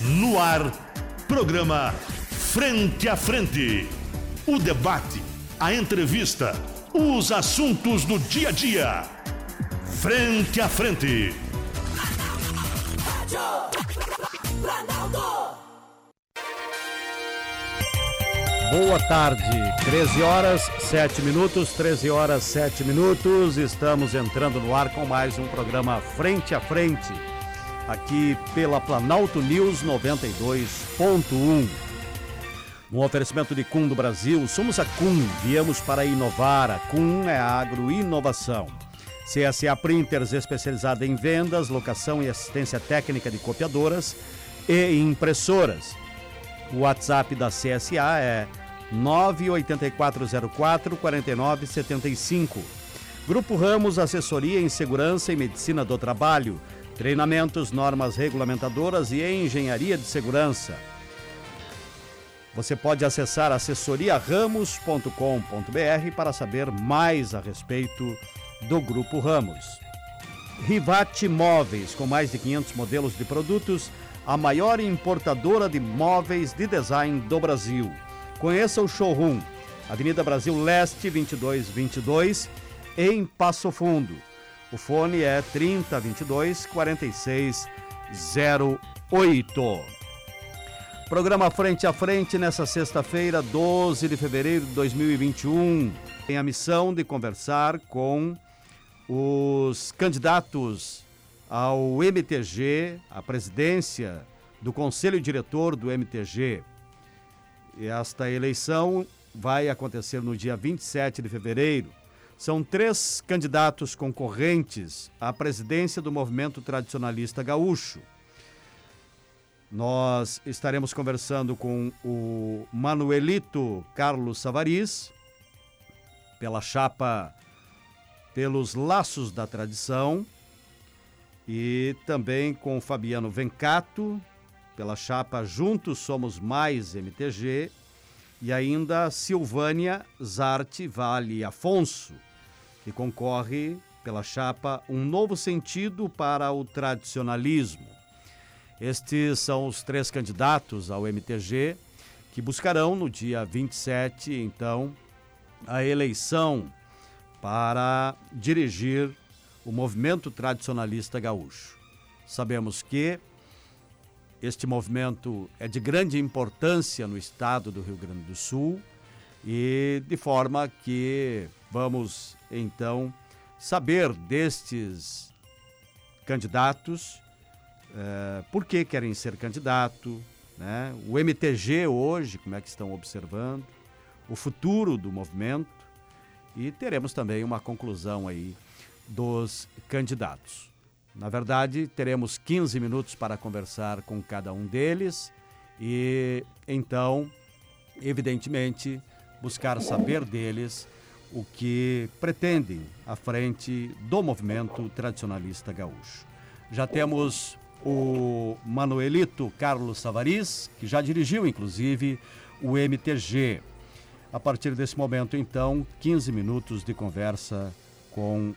No ar, programa Frente a Frente. O debate, a entrevista, os assuntos do dia a dia. Frente a Frente. Boa tarde, 13 horas 7 minutos, 13 horas 7 minutos. Estamos entrando no ar com mais um programa Frente a Frente, aqui pela Planalto News 92.1. Um oferecimento de CUM do Brasil, somos a CUM, viemos para inovar. A CUM é agroinovação. CSA Printers especializada em vendas, locação e assistência técnica de copiadoras e impressoras. O WhatsApp da CSA é 98404 4975. Grupo Ramos Assessoria em Segurança e Medicina do Trabalho, treinamentos, normas regulamentadoras e engenharia de segurança. Você pode acessar assessoriaramos.com.br para saber mais a respeito do Grupo Ramos. Rivate Móveis, com mais de 500 modelos de produtos, a maior importadora de móveis de design do Brasil. Conheça o showroom, Avenida Brasil Leste 2222, em Passo Fundo. O fone é 3022 4608. Programa Frente a Frente nessa sexta-feira, 12 de fevereiro de 2021. Tem a missão de conversar com os candidatos ao MTG, à presidência do Conselho Diretor do MTG. E esta eleição vai acontecer no dia 27 de fevereiro. São três candidatos concorrentes à presidência do movimento tradicionalista gaúcho. Nós estaremos conversando com o Manuelito Carlos Savariz, pela chapa Pelos Laços da Tradição, e também com o Fabiano Vencato, pela chapa Juntos Somos Mais MTG, e ainda Silvânia Zarte Vale Afonso, concorre pela chapa Um Novo Sentido para o Tradicionalismo. Estes são os três candidatos ao MTG que buscarão no dia 27, então, a eleição para dirigir o movimento tradicionalista gaúcho. Sabemos que este movimento é de grande importância no estado do Rio Grande do Sul e de forma que vamos então saber destes candidatos eh, por que querem ser candidato, né? o MTG hoje, como é que estão observando, o futuro do movimento e teremos também uma conclusão aí dos candidatos. Na verdade, teremos 15 minutos para conversar com cada um deles e então, evidentemente, buscar saber deles o que pretendem à frente do movimento tradicionalista gaúcho. Já temos o Manuelito Carlos Savariz, que já dirigiu inclusive o MTG. A partir desse momento, então, 15 minutos de conversa com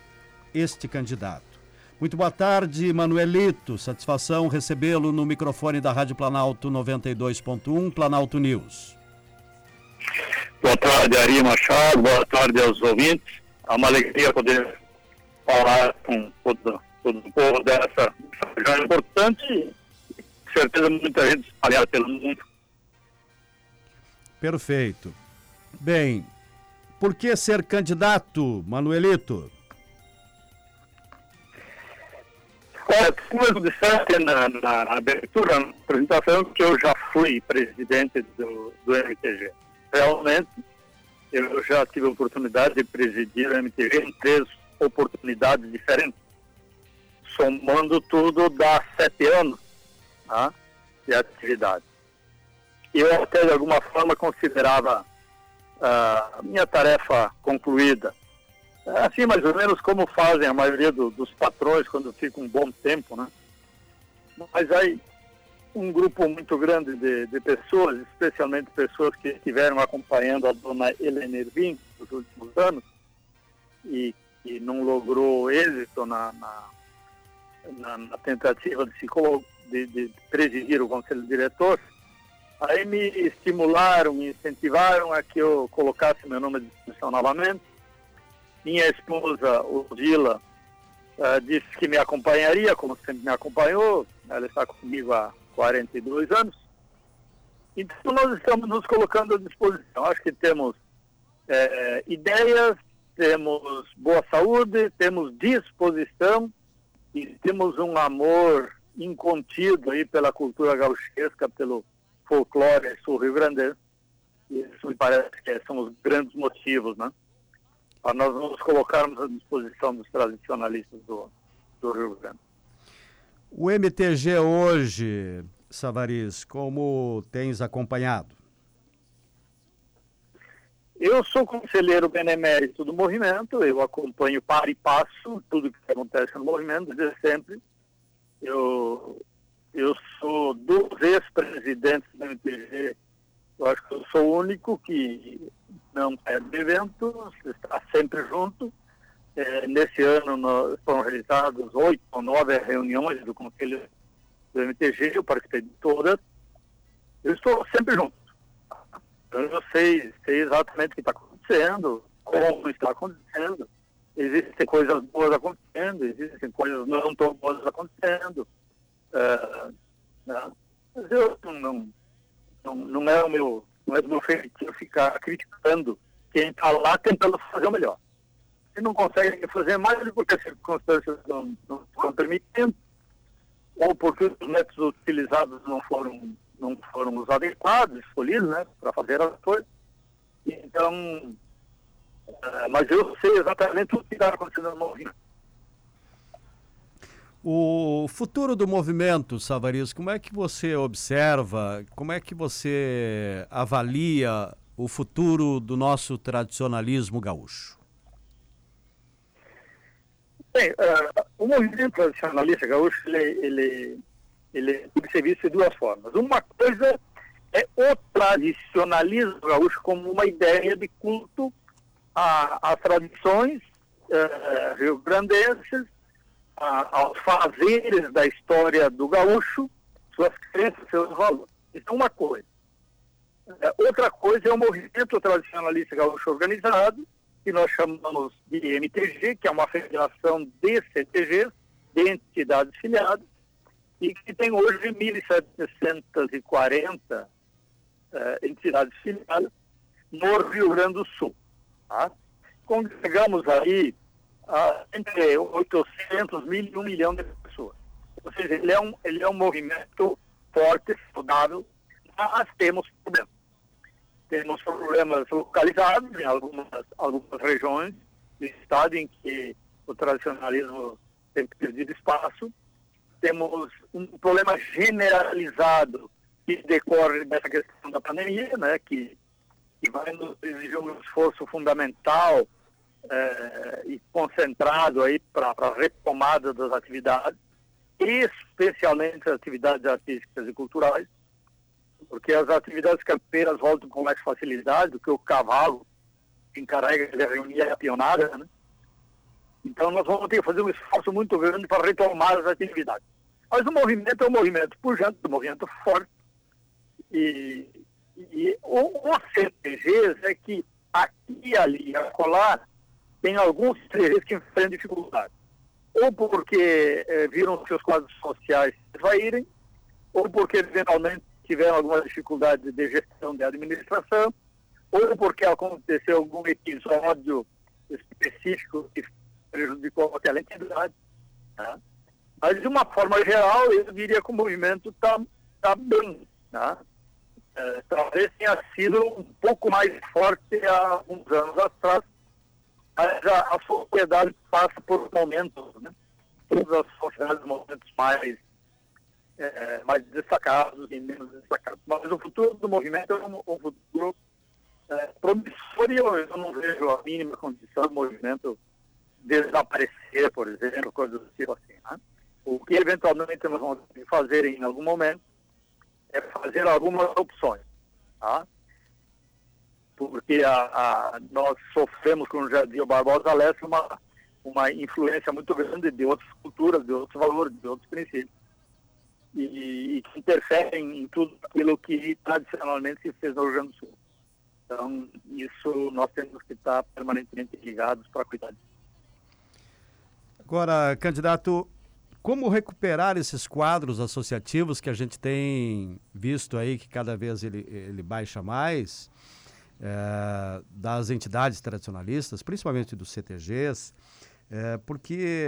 este candidato. Muito boa tarde, Manuelito. Satisfação recebê-lo no microfone da Rádio Planalto 92.1, Planalto News. Boa tarde, Ari Machado. Boa tarde aos ouvintes. É uma alegria poder falar com todo, todo o povo dessa região importante e, com certeza, muita gente espalhada pelo mundo. Perfeito. Bem, por que ser candidato, Manuelito? Olha, como eu disse na, na abertura, na apresentação, que eu já fui presidente do, do MTG. Realmente, eu já tive a oportunidade de presidir o MTG em três oportunidades diferentes. Somando tudo, dá sete anos tá, de atividade. Eu até, de alguma forma, considerava a uh, minha tarefa concluída é assim, mais ou menos como fazem a maioria do, dos patrões quando ficam um bom tempo, né? Mas aí, um grupo muito grande de, de pessoas, especialmente pessoas que estiveram acompanhando a dona Helena Ervin nos últimos anos e que não logrou êxito na, na, na, na tentativa de, de, de presidir o conselho diretor, aí me estimularam, me incentivaram a que eu colocasse meu nome à disposição novamente. Minha esposa, Odila, uh, disse que me acompanharia, como sempre me acompanhou. Ela está comigo há 42 anos. Então, nós estamos nos colocando à disposição. Acho que temos é, ideias, temos boa saúde, temos disposição e temos um amor incontido aí pela cultura gauchesca, pelo folclore sul-rio grande. Isso me parece que são os grandes motivos, né? Para nós nos colocarmos à disposição dos tradicionalistas do, do Rio Grande. O MTG hoje, Savariz, como tens acompanhado? Eu sou conselheiro benemérito do movimento, eu acompanho para e passo tudo que acontece no movimento, desde sempre. Eu, eu sou dos ex-presidentes do MTG, eu acho que eu sou o único que não perde evento, está sempre junto. É, nesse ano foram realizadas oito ou nove reuniões do Conselho do MTG, participei de todas. Eu estou sempre junto. Eu sei, sei exatamente o que está acontecendo, como está acontecendo. Existem coisas boas acontecendo, existem coisas não tão boas acontecendo. É, né? Mas eu não, não, não é o meu, não é meu feitio ficar criticando quem está lá tentando fazer o melhor. Se não consegue fazer mais porque as circunstâncias não, não estão permitindo, ou porque os métodos utilizados não foram não foram os adequados, escolhidos, né, para fazer as coisas. Então, uh, mas eu sei exatamente o que está acontecendo no movimento. O futuro do movimento, Savariz, como é que você observa, como é que você avalia o futuro do nosso tradicionalismo gaúcho? Bem, uh, o movimento tradicionalista gaúcho, ele, ele ele tem que ser visto de duas formas. Uma coisa é o tradicionalismo gaúcho como uma ideia de culto às tradições uh, rio-grandenses, aos fazeres da história do gaúcho, suas crenças, seus valores. Isso é uma coisa. Uh, outra coisa é o movimento tradicionalista gaúcho organizado, que nós chamamos de MTG, que é uma federação de CTGs, de entidades filiadas, e que tem hoje 1.740 eh, entidades filiadas no Rio Grande do Sul. Tá? Congregamos aí ah, entre 800 mil e 1 milhão de pessoas. Ou seja, ele é um, ele é um movimento forte, saudável, mas temos problemas. Temos problemas localizados em algumas, algumas regiões do estado em que o tradicionalismo tem perdido espaço, temos um problema generalizado que decorre dessa questão da pandemia, né, que, que vai nos exigir um esforço fundamental é, e concentrado aí para a retomada das atividades, especialmente as atividades artísticas e culturais, porque as atividades campeiras voltam com mais facilidade do que o cavalo que encarrega de reunir a pionada, né? Então nós vamos ter que fazer um esforço muito grande para retomar as atividades. Mas o movimento é um movimento pujante, um movimento forte. E, e o, o CTGs é que aqui, ali e acolá tem alguns CTGs que enfrentam dificuldade. Ou porque é, viram seus quadros sociais esvaírem, ou porque eventualmente tiveram alguma dificuldade de gestão de administração, ou porque aconteceu algum episódio específico que prejudicou aquela entidade. Tá? Mas, de uma forma geral, eu diria que o movimento está tá bem. Né? É, talvez tenha sido um pouco mais forte há uns anos atrás, mas a, a sociedade passa por momentos, né? todas as sociedades, momentos mais, é, mais destacados e menos destacados. Mas o futuro do movimento é um, um futuro é, promissor e eu, eu não vejo a mínima condição do movimento desaparecer, por exemplo, coisas do tipo assim. Né? O que eventualmente nós vamos fazer em algum momento é fazer algumas opções. Tá? Porque a, a, nós sofremos com o Jardim Barbosa Leste uma, uma influência muito grande de outras culturas, de outros valores, de outros princípios. E, e que interferem em tudo aquilo que tradicionalmente se fez no Rio Grande do Sul. Então, isso nós temos que estar permanentemente ligados para cuidar disso. Agora, candidato, como recuperar esses quadros associativos que a gente tem visto aí, que cada vez ele, ele baixa mais, é, das entidades tradicionalistas, principalmente dos CTGs, é, porque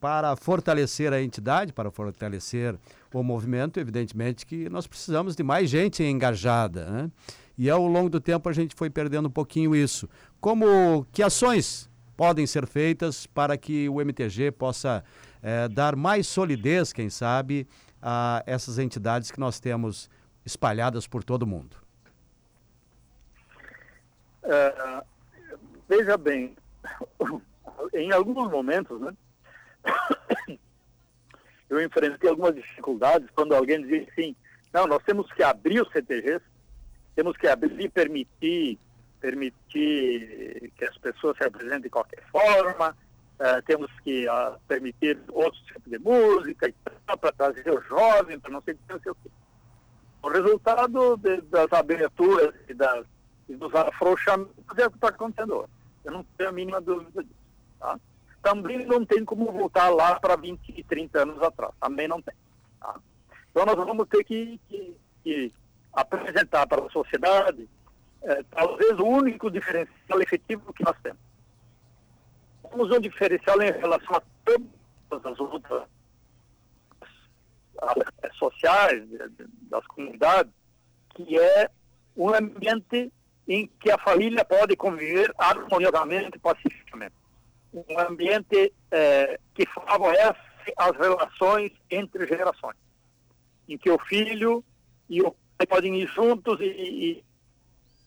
para fortalecer a entidade, para fortalecer o movimento, evidentemente que nós precisamos de mais gente engajada, né? E ao longo do tempo a gente foi perdendo um pouquinho isso. Como que ações podem ser feitas para que o MTG possa é, dar mais solidez, quem sabe, a essas entidades que nós temos espalhadas por todo o mundo? É, veja bem, em alguns momentos, né, eu enfrentei algumas dificuldades quando alguém dizia assim, não, nós temos que abrir os CTGs, temos que abrir e permitir, permitir que as pessoas se apresentem de qualquer forma, uh, temos que uh, permitir outros tipos de música para trazer o jovem, para não sei, não sei o quê. O resultado de, das aberturas e, das, e dos afrouxamentos é o que está acontecendo hoje. Eu não tenho a mínima dúvida disso. Tá? Também não tem como voltar lá para 20 e 30 anos atrás. Também não tem. Tá? Então nós vamos ter que, que, que apresentar para a sociedade é, talvez o único diferencial efetivo que nós temos. Temos um diferencial em relação a todas as outras sociais das comunidades, que é um ambiente em que a família pode conviver harmoniosamente pacificamente um ambiente é, que favorece as relações entre gerações, em que o filho e o pai podem ir juntos e,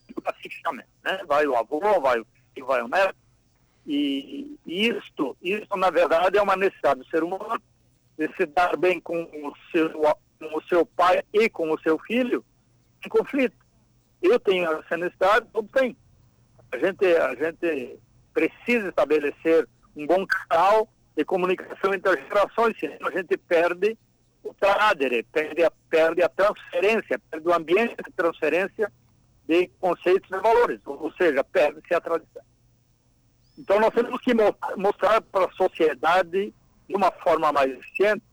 e pacificamente, né? Vai o avô, vai o filho, vai o neto, e, e isto, isto na verdade é uma necessidade do ser humano de se dar bem com o seu, com o seu pai e com o seu filho em conflito. Eu tenho essa necessidade, todos têm. A gente, a gente precisa estabelecer um bom canal de comunicação entre as gerações, senão a gente perde o tradere, perde a, perde a transferência, perde o ambiente de transferência de conceitos e valores, ou seja, perde-se a tradição. Então nós temos que mostrar para a sociedade de uma forma mais eficiente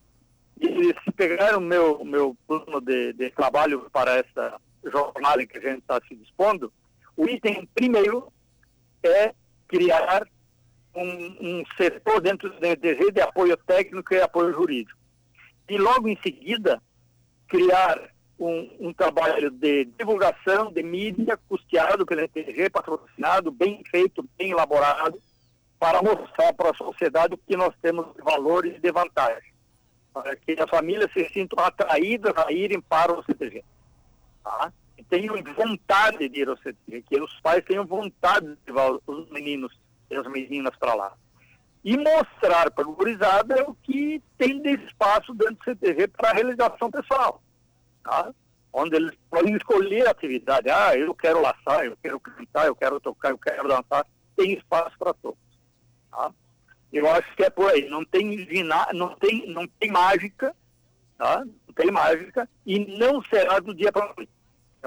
e se pegar o meu, meu plano de, de trabalho para essa jornada que a gente está se dispondo, o item primeiro é criar um, um setor dentro do DG de apoio técnico e apoio jurídico. E logo em seguida, criar um, um, trabalho de divulgação, de mídia, custeado pelo NTG, patrocinado, bem feito, bem elaborado, para mostrar para a sociedade o que nós temos de valores e de vantagens, para que as famílias se sintam atraídas a irem para o CTG. Tá? Tenham vontade de ir ao CTG, que os pais tenham vontade de levar os meninos e as meninas para lá. E mostrar para a gurizada o que tem de espaço dentro do CTG para realização pessoal. Tá? Onde eles podem escolher a atividade. Ah, eu quero laçar, eu quero cantar, eu quero tocar, eu quero dançar. Tem espaço para todos. Tá? Eu acho que é por aí. Não tem, não tem, não tem mágica, tá? não tem mágica, e não será do dia para noite.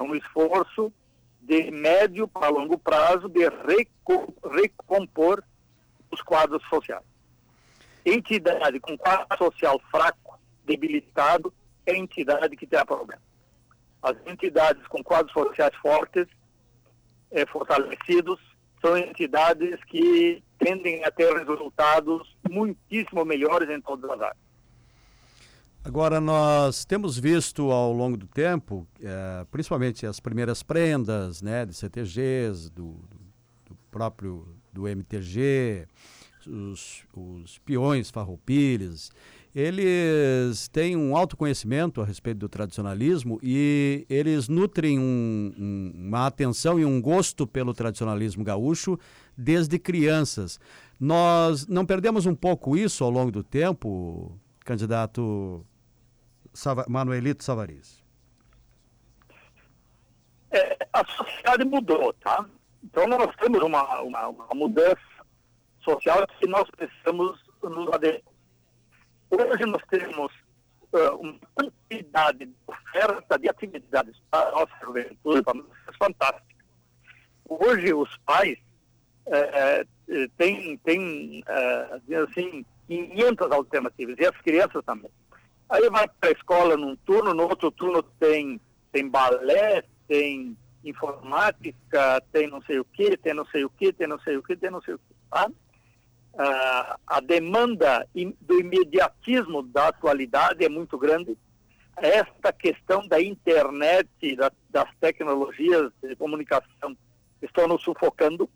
É um esforço de médio para longo prazo de recompor os quadros sociais. Entidade com quadro social fraco, debilitado, é entidade que terá problema. As entidades com quadros sociais fortes, é, fortalecidos, são entidades que tendem a ter resultados muitíssimo melhores em todas as áreas. Agora, nós temos visto ao longo do tempo, é, principalmente as primeiras prendas né, de CTGs, do, do próprio do MTG, os, os peões farroupilhas, eles têm um autoconhecimento a respeito do tradicionalismo e eles nutrem um, um, uma atenção e um gosto pelo tradicionalismo gaúcho desde crianças. Nós não perdemos um pouco isso ao longo do tempo, candidato Manuelito Savariz? É, a sociedade mudou, tá? Então nós temos uma, uma, uma mudança social que nós precisamos nos adequar. Hoje nós temos uh, uma quantidade de oferta de atividades para a nossa juventude, para nós, fantástica. Hoje os pais é, têm, têm é, assim, 500 alternativas, e as crianças também. Aí vai para a escola num turno, no outro turno tem, tem balé, tem informática, tem não sei o que, tem não sei o que, tem não sei o que, tem não sei o que. Tá? Ah, a demanda do imediatismo da atualidade é muito grande. Esta questão da internet, da, das tecnologias de comunicação estão nos sufocando.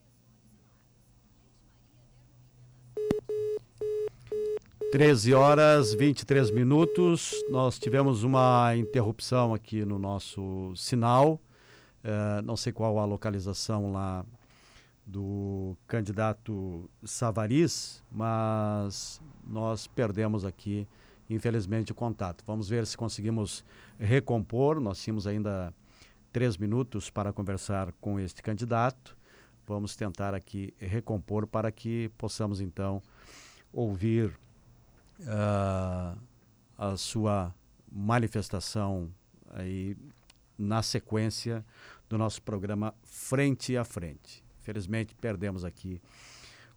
Treze horas 23 minutos. Nós tivemos uma interrupção aqui no nosso sinal. Uh, não sei qual a localização lá do candidato Savariz, mas nós perdemos aqui, infelizmente, o contato. Vamos ver se conseguimos recompor. Nós tínhamos ainda três minutos para conversar com este candidato. Vamos tentar aqui recompor para que possamos então ouvir uh, a sua manifestação aí na sequência do nosso programa Frente a Frente. Felizmente perdemos aqui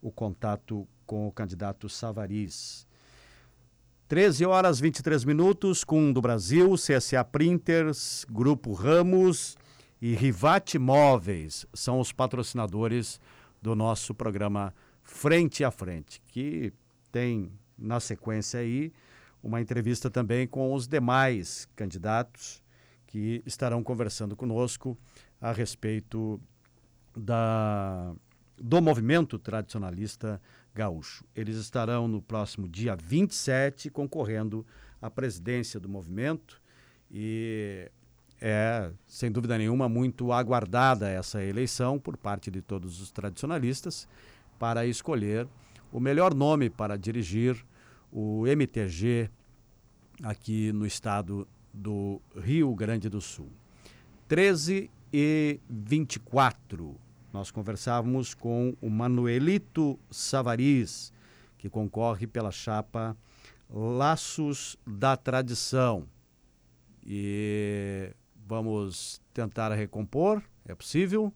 o contato com o candidato Savariz. 13 horas 23 minutos com do Brasil, CSA Printers, Grupo Ramos e Rivate Móveis são os patrocinadores do nosso programa Frente a Frente, que tem na sequência aí uma entrevista também com os demais candidatos que estarão conversando conosco a respeito da do movimento tradicionalista gaúcho. Eles estarão no próximo dia 27 concorrendo à presidência do movimento e é, sem dúvida nenhuma, muito aguardada essa eleição por parte de todos os tradicionalistas para escolher o melhor nome para dirigir o MTG aqui no estado do Rio Grande do Sul. 13 e 24 nós conversávamos com o Manuelito Savariz, que concorre pela chapa Laços da Tradição. E vamos tentar recompor. É possível?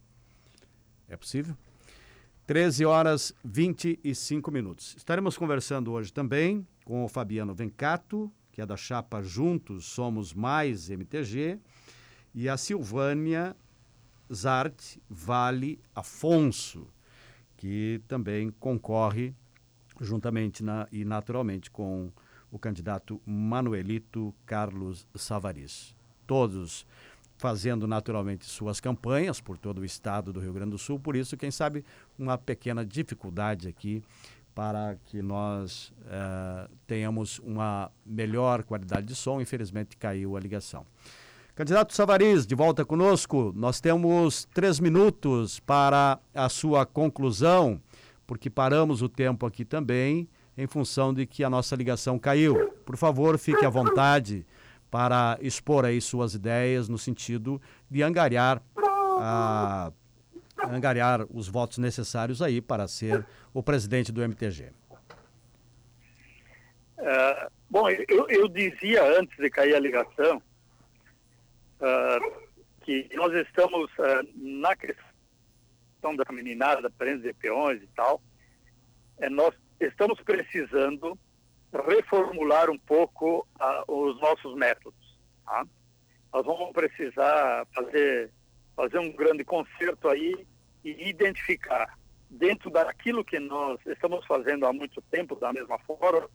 É possível? 13 horas 25 minutos. Estaremos conversando hoje também com o Fabiano Vencato, que é da chapa Juntos Somos Mais MTG, e a Silvânia Zart Vale Afonso, que também concorre juntamente na, e naturalmente com o candidato Manuelito Carlos Savariz. Todos fazendo naturalmente suas campanhas por todo o estado do Rio Grande do Sul, por isso, quem sabe, uma pequena dificuldade aqui para que nós eh, tenhamos uma melhor qualidade de som. Infelizmente, caiu a ligação. Candidato Savariz, de volta conosco. Nós temos três minutos para a sua conclusão, porque paramos o tempo aqui também, em função de que a nossa ligação caiu. Por favor, fique à vontade para expor aí suas ideias no sentido de angariar, a, angariar os votos necessários aí para ser o presidente do MTG. Uh, bom, eu, eu dizia antes de cair a ligação uh, que nós estamos uh, na questão da meninada, prendas de peões e tal, é, nós estamos precisando reformular um pouco uh, os nossos métodos. Tá? Nós vamos precisar fazer, fazer um grande conserto aí e identificar dentro daquilo que nós estamos fazendo há muito tempo, da mesma forma,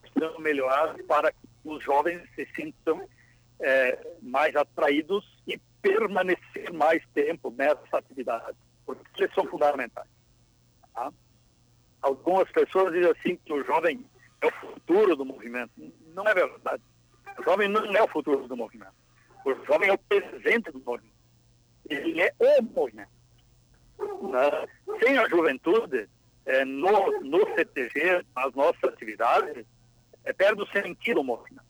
precisamos melhorar para que os jovens se sintam é, mais atraídos e permanecer mais tempo nessa atividade, porque eles são fundamentais. Tá? Algumas pessoas dizem assim que o jovem é o futuro do movimento. Não é verdade. O jovem não é o futuro do movimento. O jovem é o presente do movimento. Ele é o movimento. Né? Sem a juventude, é, no, no CTG, as nossas atividades, é, perde o sentido do movimento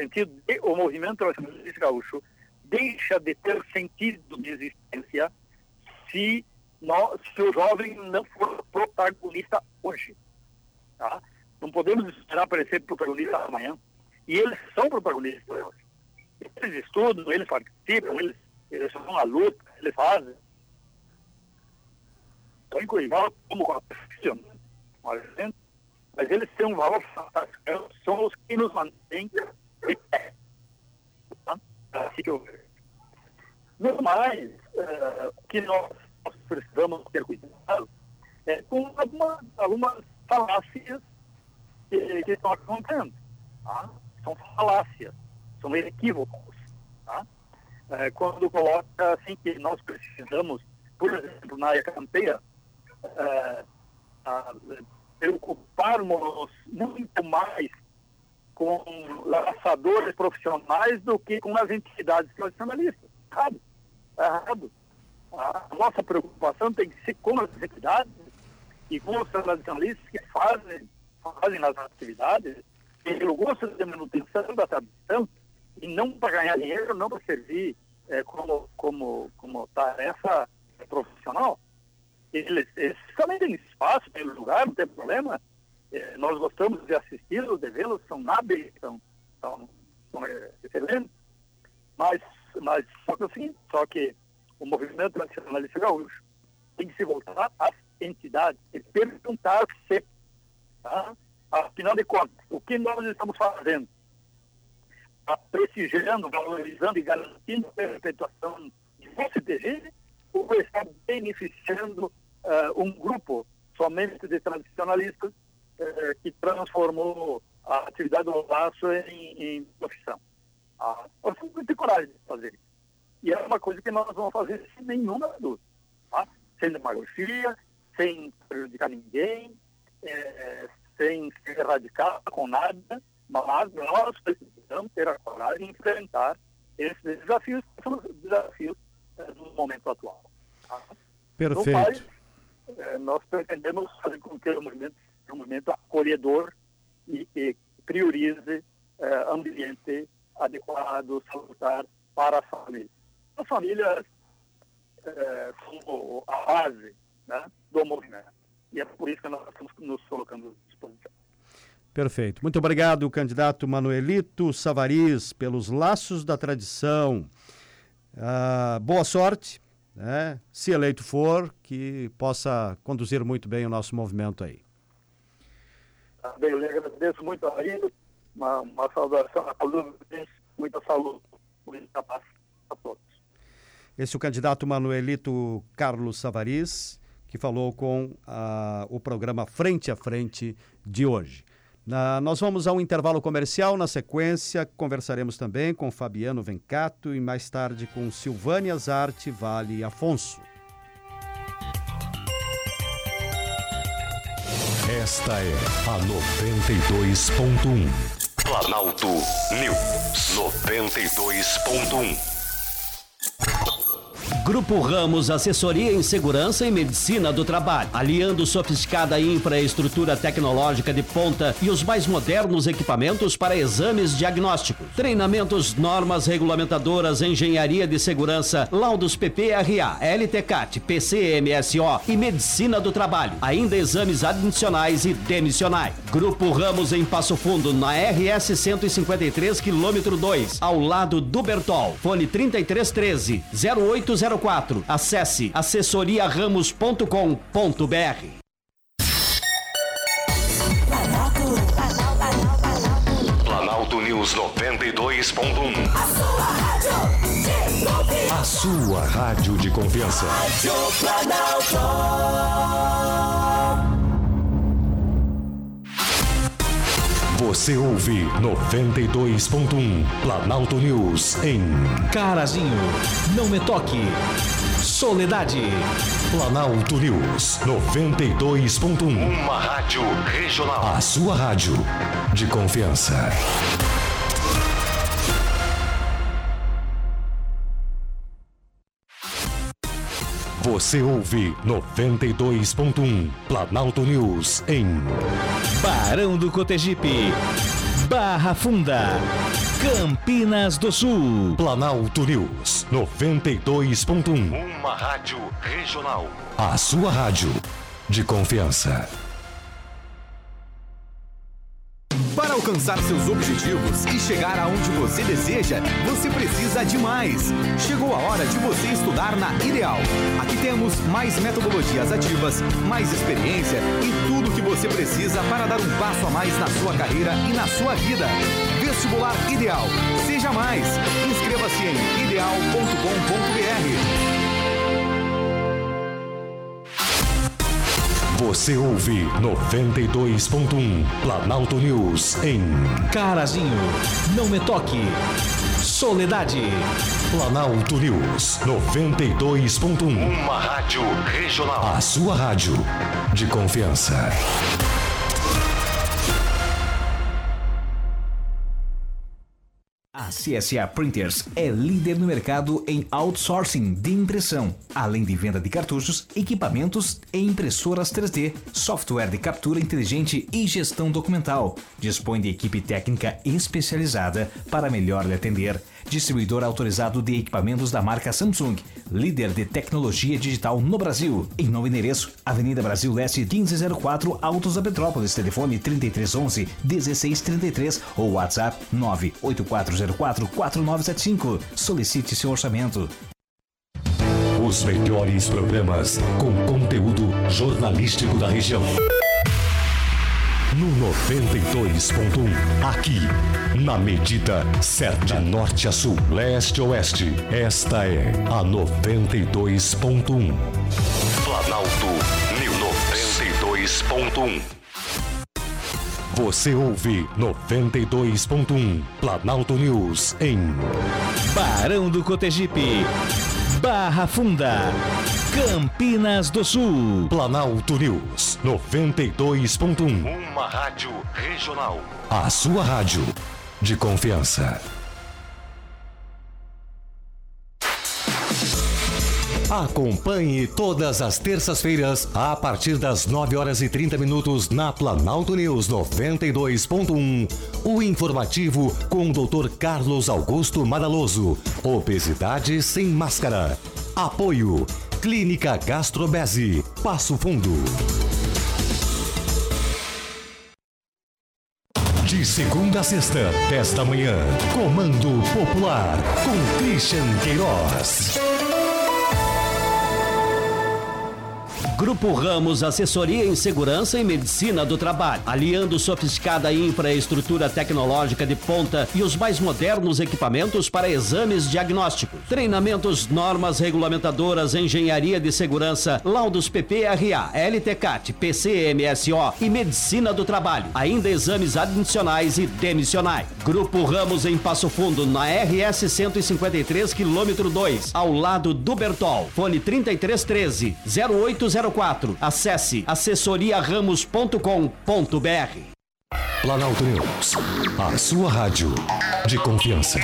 sentido de o movimento nacionalista gaúcho deixa de ter sentido de existência se nós, se o jovem não for protagonista hoje. Tá? Não podemos esperar para ele ser protagonista amanhã. E eles são protagonistas hoje. Eles estudam, eles participam, eles, eles vão à luta, eles fazem. Estão igual como profissional, mas eles têm um valor fantástico. São os que nos mantêm de pé. Tá? Assim que eu vejo. No mais, uh, o que nós, precisamos ter cuidado é com algumas, algumas falácias que, que estão acontecendo. Tá? São falácias, são equívocos. Tá? Uh, quando coloca assim que nós precisamos, por exemplo, na área campeira, uh, uh, preocuparmos muito mais com laçadores profissionais do que com as entidades tradicionalistas. Errado errado. A nossa preocupação tem que ser com as entidades e com os tradicionalistas que fazem, fazem as atividades pelo gosto de manutenção da tradição e não para ganhar dinheiro, não para servir é, como, como, como tarefa profissional. Eles, eles também têm espaço, tem lugar, não tem problema. É, nós gostamos de assisti-los, de vê-los, são hábeis, são, são, são é, excelentes. Mas mas só que assim, só que o movimento nacionalista gaúcho tem que se voltar às entidades e perguntar-se, tá? afinal de contas, o que nós estamos fazendo? Tá prestigiando, valorizando e garantindo a perpetuação de CTG ou está beneficiando uh, um grupo somente de tradicionalistas uh, que transformou a atividade do laço em, em profissão? Ah, nós temos ter coragem de fazer isso. E é uma coisa que nós vamos fazer sem nenhuma dúvida. Tá? Sem demagogia, sem prejudicar ninguém, é, sem se erradicar com nada, mas nós precisamos ter a coragem de enfrentar esses desafios que são os desafios é, do momento atual. Tá? Perfeito. No país, é, nós pretendemos fazer com que o movimento seja um movimento acolhedor e que priorize é, ambiente adequado, salutar para a família. As famílias é, são a base né, do movimento. E é por isso que nós estamos nos colocando à disposição. Perfeito. Muito obrigado, candidato Manuelito Savariz, pelos laços da tradição. Ah, boa sorte, né? se eleito for, que possa conduzir muito bem o nosso movimento aí. Tá bem, eu lhe agradeço muito a Maria uma, uma saudação a todos, muita saúde, muita paz a todos. Esse é o candidato Manuelito Carlos Savariz, que falou com o programa Frente a Frente de hoje. Na, nós vamos a um intervalo comercial. Na sequência, conversaremos também com Fabiano Vencato e mais tarde com Silvânia Zarte Vale Afonso. Esta é a 92.1. Planalto News 92.1 Grupo Ramos Assessoria em Segurança e Medicina do Trabalho, aliando sofisticada infraestrutura tecnológica de ponta e os mais modernos equipamentos para exames diagnósticos, treinamentos, normas regulamentadoras, engenharia de segurança, laudos PPRA, LTCAT, PCMSO e Medicina do Trabalho, ainda exames adicionais e demissionais. Grupo Ramos em Passo Fundo, na RS 153, quilômetro 2, ao lado do Bertol. Fone 3313 0804 04. Acesse assessoriaramos.com.br. Planalto News 92.1. A sua rádio de confiança. Rádio Planalto. Você ouve 92.1 Planalto News em Carazinho, não me toque. Soledade. Planalto News 92.1. Uma rádio regional. A sua rádio de confiança. Você ouve 92.1 Planalto News em Barão do Cotegipe, Barra Funda. Campinas do Sul. Planalto News 92.1. Uma rádio regional. A sua rádio de confiança. Alcançar seus objetivos e chegar aonde você deseja, você precisa de mais. Chegou a hora de você estudar na Ideal. Aqui temos mais metodologias ativas, mais experiência e tudo o que você precisa para dar um passo a mais na sua carreira e na sua vida. Vestibular Ideal. Seja mais. Inscreva-se em ideal.com.br. Você ouve 92.1 Planalto News em Carazinho, não me toque. Soledade. Planalto News 92.1. Uma rádio regional. A sua rádio de confiança. CSA Printers é líder no mercado em outsourcing de impressão, além de venda de cartuchos, equipamentos e impressoras 3D, software de captura inteligente e gestão documental. Dispõe de equipe técnica especializada para melhor lhe atender. Distribuidor autorizado de equipamentos da marca Samsung, líder de tecnologia digital no Brasil. Em novo endereço, Avenida Brasil Leste 1504, Autos da Petrópolis, telefone 3311 1633 ou WhatsApp 98404 4975. Solicite seu orçamento. Os melhores programas com conteúdo jornalístico da região. No 92.1, aqui, na medida certa, norte a sul, leste a oeste, esta é a 92.1. Planalto, 92.1. Você ouve 92.1 Planalto News em Barão do Cotegipe, Barra Funda, Campinas do Sul. Planalto News 92.1. Uma rádio regional. A sua rádio de confiança. Acompanhe todas as terças-feiras a partir das 9 horas e 30 minutos na Planalto News 92.1. O informativo com o Dr. Carlos Augusto Madaloso. Obesidade sem máscara. Apoio Clínica Gastrobese. Passo Fundo. De segunda a sexta, desta manhã, Comando Popular, com Christian Queiroz. Grupo Ramos Assessoria em Segurança e Medicina do Trabalho, aliando sofisticada infraestrutura tecnológica de ponta e os mais modernos equipamentos para exames diagnósticos, treinamentos, normas regulamentadoras, engenharia de segurança, laudos PPRA, LTCAT, PCMSO e Medicina do Trabalho, ainda exames adicionais e demissionais. Grupo Ramos em Passo Fundo, na RS 153, quilômetro 2, ao lado do Bertol. Fone 3313 0804. Acesse assessoriaramos.com.br. Planalto News, a sua rádio de confiança.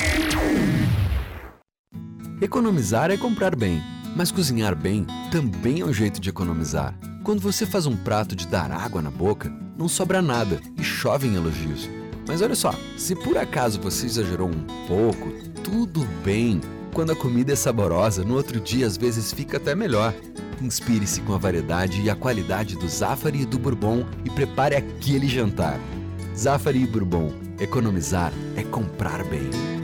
Economizar é comprar bem, mas cozinhar bem também é um jeito de economizar. Quando você faz um prato de dar água na boca, não sobra nada e chove em elogios. Mas olha só, se por acaso você exagerou um pouco, tudo bem. Quando a comida é saborosa, no outro dia às vezes fica até melhor. Inspire-se com a variedade e a qualidade do Zafari e do Bourbon e prepare aquele jantar. Zafari e Bourbon. Economizar é comprar bem.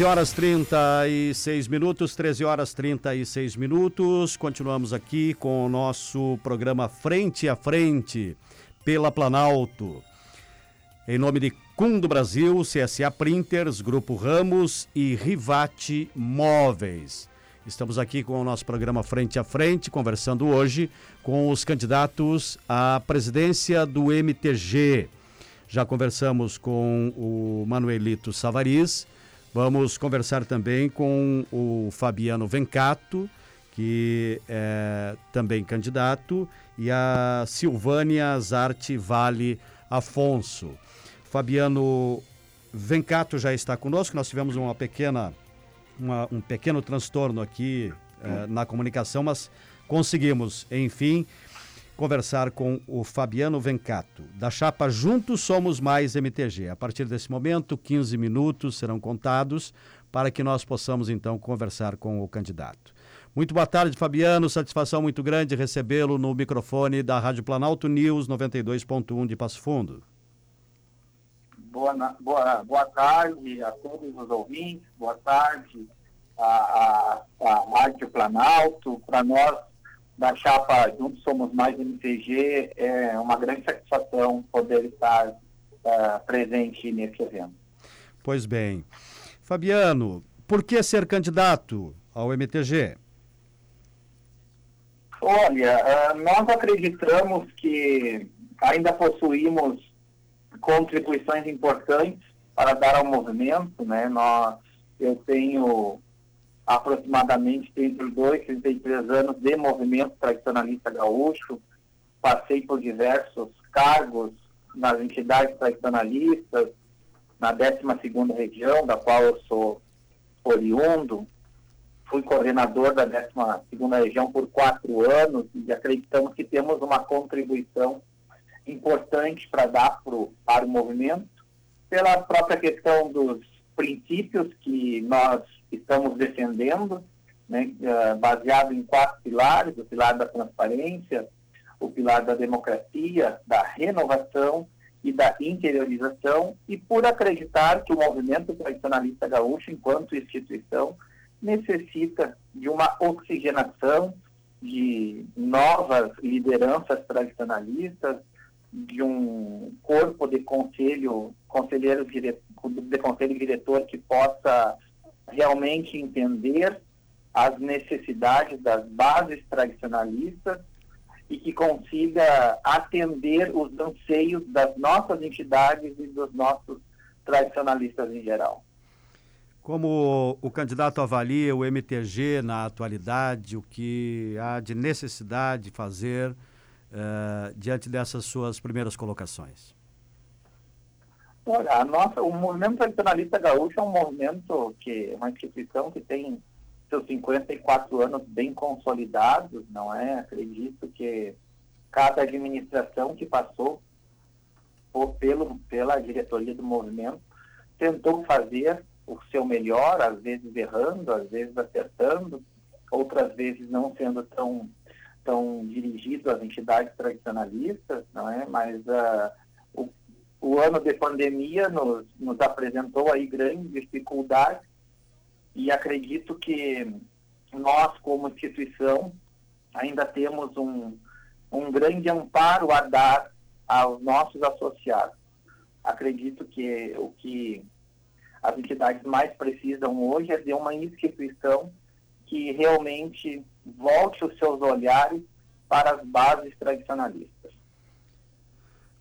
Treze horas 36 minutos, 13 horas 36 minutos. Continuamos aqui com o nosso programa Frente a Frente pela Planalto. Em nome de Cundo Brasil, CSA Printers, Grupo Ramos e Rivate Móveis. Estamos aqui com o nosso programa Frente a Frente, conversando hoje com os candidatos à presidência do MTG. Já conversamos com o Manuelito Savariz, vamos conversar também com o Fabiano Vencato, que é também candidato, e a Silvânia Zarte Vale Afonso. Fabiano Vencato já está conosco, nós tivemos uma pequena uma, um pequeno transtorno aqui eh, na comunicação, mas conseguimos, enfim, conversar com o Fabiano Vencato, da chapa Juntos Somos Mais MTG. A partir desse momento, 15 minutos serão contados para que nós possamos, então, conversar com o candidato. Muito boa tarde, Fabiano. Satisfação muito grande recebê-lo no microfone da Rádio Planalto News 92.1 de Passo Fundo. Boa, boa, boa tarde a todos os ouvintes, boa tarde a, a Rádio Planalto. Para nós, da chapa Juntos Somos Mais MTG, é uma grande satisfação poder estar uh, presente nesse evento. Pois bem. Fabiano, por que ser candidato ao MTG? Olha, uh, nós acreditamos que ainda possuímos contribuições importantes para dar ao movimento, né? Nós, eu tenho aproximadamente 32, 33 anos de movimento tradicionalista gaúcho, passei por diversos cargos nas entidades tradicionalistas, na 12ª região, da qual eu sou oriundo, fui coordenador da 12ª região por quatro anos e acreditamos que temos uma contribuição importante para dar pro, para o movimento, pela própria questão dos princípios que nós estamos defendendo, né, uh, baseado em quatro pilares, o pilar da transparência, o pilar da democracia, da renovação e da interiorização, e por acreditar que o movimento tradicionalista gaúcho, enquanto instituição, necessita de uma oxigenação, de novas lideranças tradicionalistas, de um corpo de conselho, conselheiro de conselho diretor que possa realmente entender as necessidades das bases tradicionalistas e que consiga atender os anseios das nossas entidades e dos nossos tradicionalistas em geral. Como o candidato avalia o MTG na atualidade, o que há de necessidade de fazer uh, diante dessas suas primeiras colocações? Olha, nossa, o movimento tradicionalista gaúcho é um movimento que é uma instituição que tem seus 54 anos bem consolidados, não é? Acredito que cada administração que passou por, pelo, pela diretoria do movimento tentou fazer o seu melhor, às vezes errando, às vezes acertando, outras vezes não sendo tão estão dirigidos às entidades tradicionalistas, não é? Mas uh, o, ano de pandemia nos, nos apresentou aí grandes dificuldades e acredito que nós, como instituição, ainda temos um, um grande amparo a dar aos nossos associados. Acredito que o que as entidades mais precisam hoje é de uma instituição que realmente volte os seus olhares para as bases tradicionalistas.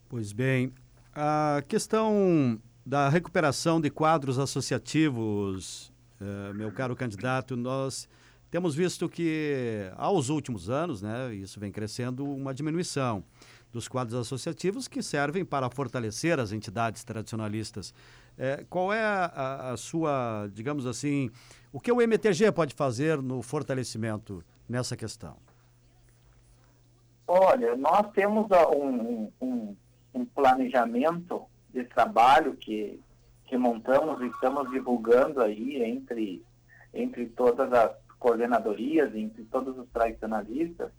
Pois bem, a questão da recuperação de quadros associativos, eh, meu caro candidato, nós temos visto que aos últimos anos, né, isso vem crescendo, uma diminuição dos quadros associativos que servem para fortalecer as entidades tradicionalistas. É, qual é a, a, sua, digamos assim, o que o MTG pode fazer no fortalecimento nessa questão? Olha, nós temos um, um, um planejamento de trabalho que, que montamos e estamos divulgando aí entre, entre todas as coordenadorias, entre todos os tradicionalistas,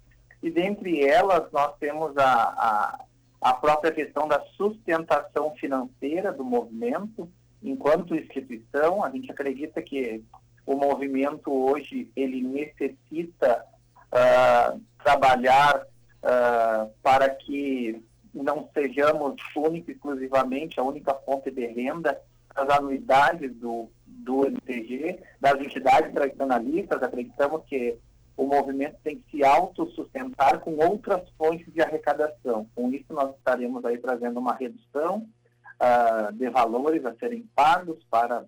e dentre elas nós temos a, a, a própria questão da sustentação financeira do movimento, enquanto instituição, a gente acredita que o movimento hoje ele necessita uh, trabalhar uh, para que não sejamos única exclusivamente a única fonte de renda das anuidades do, do MTG, das entidades tradicionalistas, acreditamos que o movimento tem que se autossustentar com outras fontes de arrecadação. Com isso, nós estaremos aí trazendo uma redução uh, de valores a serem pagos para,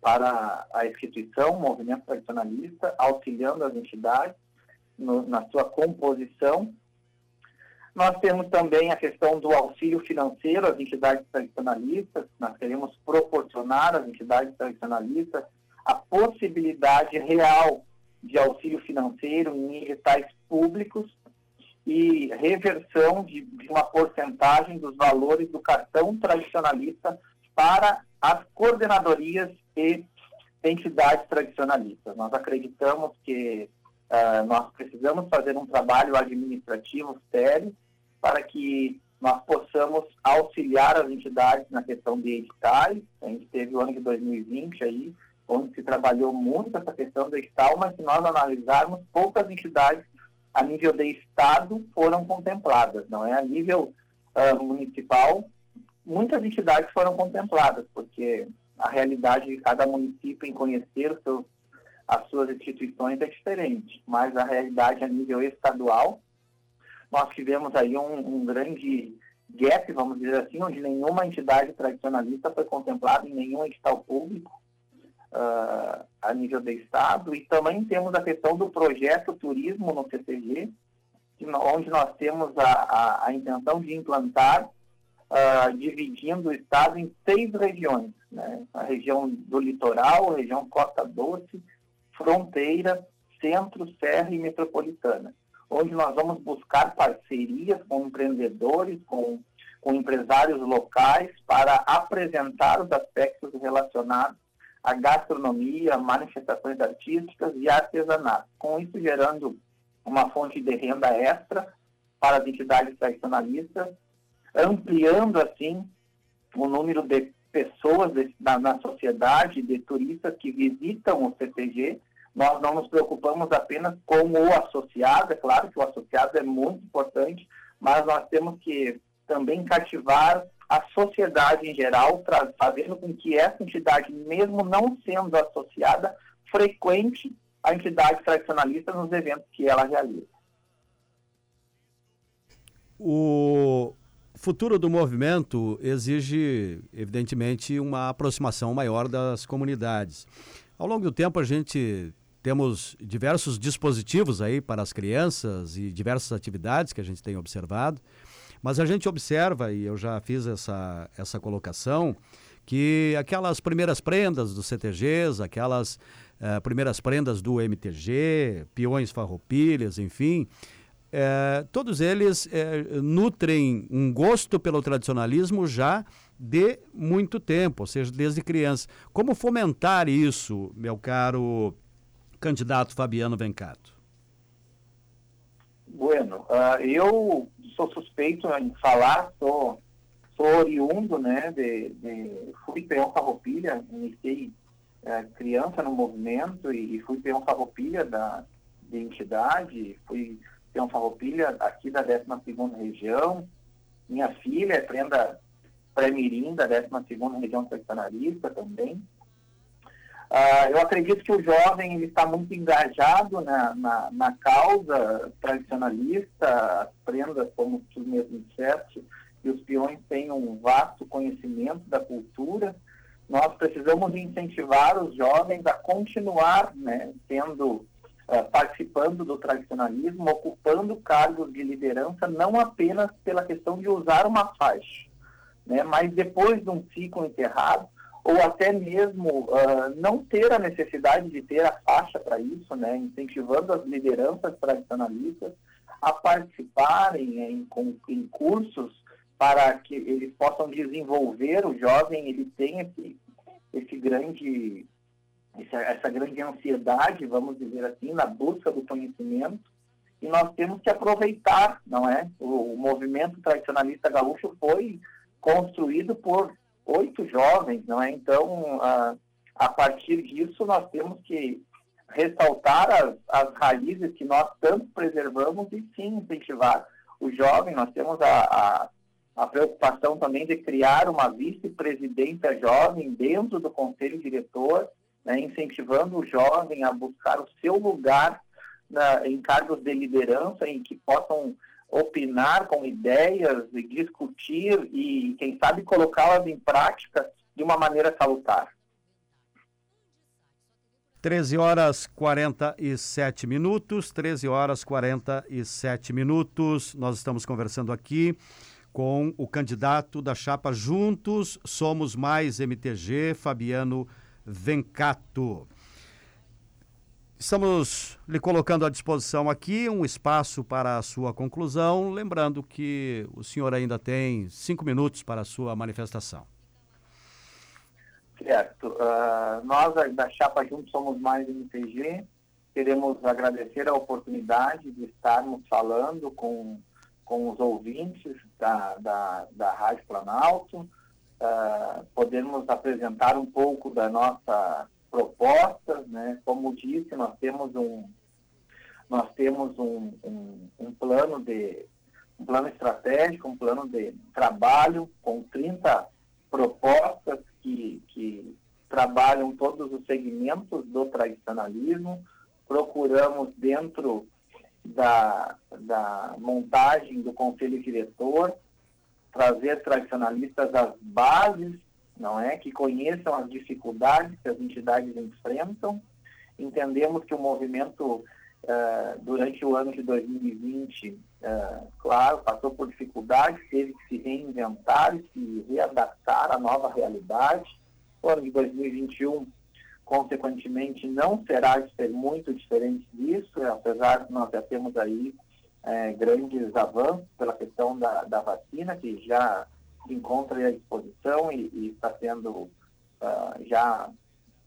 para a instituição, o movimento tradicionalista, auxiliando as entidades no, na sua composição nós temos também a questão do auxílio financeiro às entidades tradicionalistas. Nós queremos proporcionar às entidades tradicionalistas a possibilidade real de auxílio financeiro em editais públicos e reversão de, de uma porcentagem dos valores do cartão tradicionalista para as coordenadorias e entidades tradicionalistas. Nós acreditamos que uh, nós precisamos fazer um trabalho administrativo sério para que nós possamos auxiliar as entidades na questão de editais. A gente teve o ano de 2020 aí, onde se trabalhou muito essa questão do edital, mas se nós analisarmos, poucas entidades a nível de Estado foram contempladas, não é? A nível uh, municipal, muitas entidades foram contempladas, porque a realidade de cada município em conhecer os seus, as suas instituições é diferente, mas a realidade a nível estadual nós tivemos aí um, um grande gap, vamos dizer assim, onde nenhuma entidade tradicionalista foi contemplada em nenhum edital público uh, a nível do Estado. E também temos a questão do projeto turismo no CTG, onde nós temos a, a, a intenção de implantar, uh, dividindo o Estado em seis regiões. Né? A região do litoral, a região Costa Doce, Fronteira, Centro, Serra e Metropolitana onde nós vamos buscar parcerias com empreendedores, com, com empresários locais, para apresentar os aspectos relacionados à gastronomia, manifestações artísticas e artesanato. Com isso, gerando uma fonte de renda extra para as entidades tradicionalistas, ampliando, assim, o número de pessoas de, na, na sociedade, de turistas que visitam o CTG nós não nos preocupamos apenas com o associado, é claro que o associado é muito importante, mas nós temos que também cativar a sociedade em geral, fazendo com que essa entidade, mesmo não sendo associada, frequente a entidade tradicionalista nos eventos que ela realiza. O futuro do movimento exige, evidentemente, uma aproximação maior das comunidades. Ao longo do tempo, a gente temos diversos dispositivos aí para as crianças e diversas atividades que a gente tem observado, mas a gente observa, e eu já fiz essa, essa colocação, que aquelas primeiras prendas dos CTGs, aquelas uh, primeiras prendas do MTG, peões farroupilhas, enfim, uh, todos eles uh, nutrem um gosto pelo tradicionalismo já de muito tempo, ou seja, desde criança. Como fomentar isso, meu caro candidato Fabiano Vencato? Bueno, uh, eu sou suspeito em falar, sou, sou oriundo, né, de, de fui peão farroupilha, iniciei uh, criança no movimento e, e fui peão farroupilha da, de entidade, fui peão farroupilha aqui da 12ª região, minha filha é prenda pré-mirim da 12ª região tradicionalista também, Uh, eu acredito que o jovem ele está muito engajado na, na, na, causa tradicionalista, as prendas, como tu mesmo disseste, e os peões têm um vasto conhecimento da cultura. Nós precisamos incentivar os jovens a continuar né, tendo, uh, participando do tradicionalismo, ocupando cargos de liderança, não apenas pela questão de usar uma faixa, né, mas depois de um ciclo enterrado, ou até mesmo uh, não ter a necessidade de ter a faixa para isso, né, incentivando as lideranças tradicionalistas a participarem em, em cursos para que eles possam desenvolver o jovem, ele tem esse, esse grande, essa, essa grande ansiedade, vamos dizer assim, na busca do conhecimento, e nós temos que aproveitar, não é? O, o movimento tradicionalista gaúcho foi construído por oito jovens, não é? Então, a, a partir disso, nós temos que ressaltar as, as raízes que nós tanto preservamos e sim incentivar o jovem. Nós temos a, a, a preocupação também de criar uma vice-presidência jovem dentro do conselho diretor, né, incentivando o jovem a buscar o seu lugar na, em cargos de liderança em que possam opinar com ideias e discutir e, quem sabe, colocá-las em prática de uma maneira salutar. 13 horas 47 minutos, 13 horas 47 minutos. Nós estamos conversando aqui com o candidato da chapa Juntos Somos Mais MTG, Fabiano Vencato. Estamos lhe colocando à disposição aqui um espaço para a sua conclusão, lembrando que o senhor ainda tem cinco minutos para a sua manifestação. Certo. Uh, nós da Chapa Juntos Somos Mais MTG queremos agradecer a oportunidade de estarmos falando com, com os ouvintes da, da, da Rádio Planalto, uh, podermos apresentar um pouco da nossa propostas, né? Como disse, nós temos um nós temos um, um, um plano de um plano estratégico, um plano de trabalho com 30 propostas que, que trabalham todos os segmentos do tradicionalismo. Procuramos dentro da, da montagem do conselho diretor trazer tradicionalistas às bases não é? Que conheçam as dificuldades que as entidades enfrentam. Entendemos que o movimento, uh, durante o ano de 2020, uh, eh, claro, passou por dificuldades, teve que se reinventar e se readaptar à nova realidade. O ano de 2021, consequentemente, não será ser muito diferente disso, apesar de nós já temos aí é, grandes avanços pela questão da, da vacina, que já se encontra à disposição e, e está sendo uh, já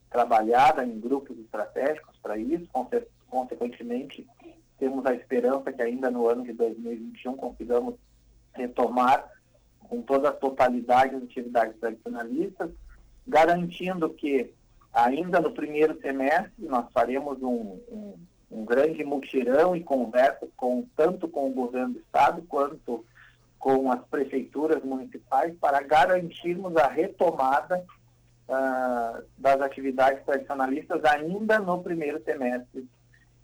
trabalhada em grupos estratégicos para isso. Consequentemente, temos a esperança que ainda no ano de 2021 consigamos retomar com toda a totalidade as atividades tradicionalistas, garantindo que ainda no primeiro semestre nós faremos um, um, um grande mutirão e conversa com tanto com o governo do estado quanto com as prefeituras municipais para garantirmos a retomada uh, das atividades tradicionalistas ainda no primeiro semestre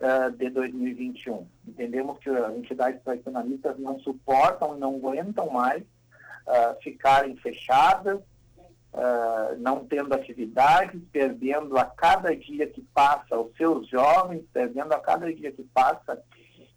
uh, de 2021. Entendemos que as entidades tradicionalistas não suportam, não aguentam mais uh, ficarem fechadas, não tendo atividades, perdendo a cada dia que passa os seus jovens, perdendo a cada dia que passa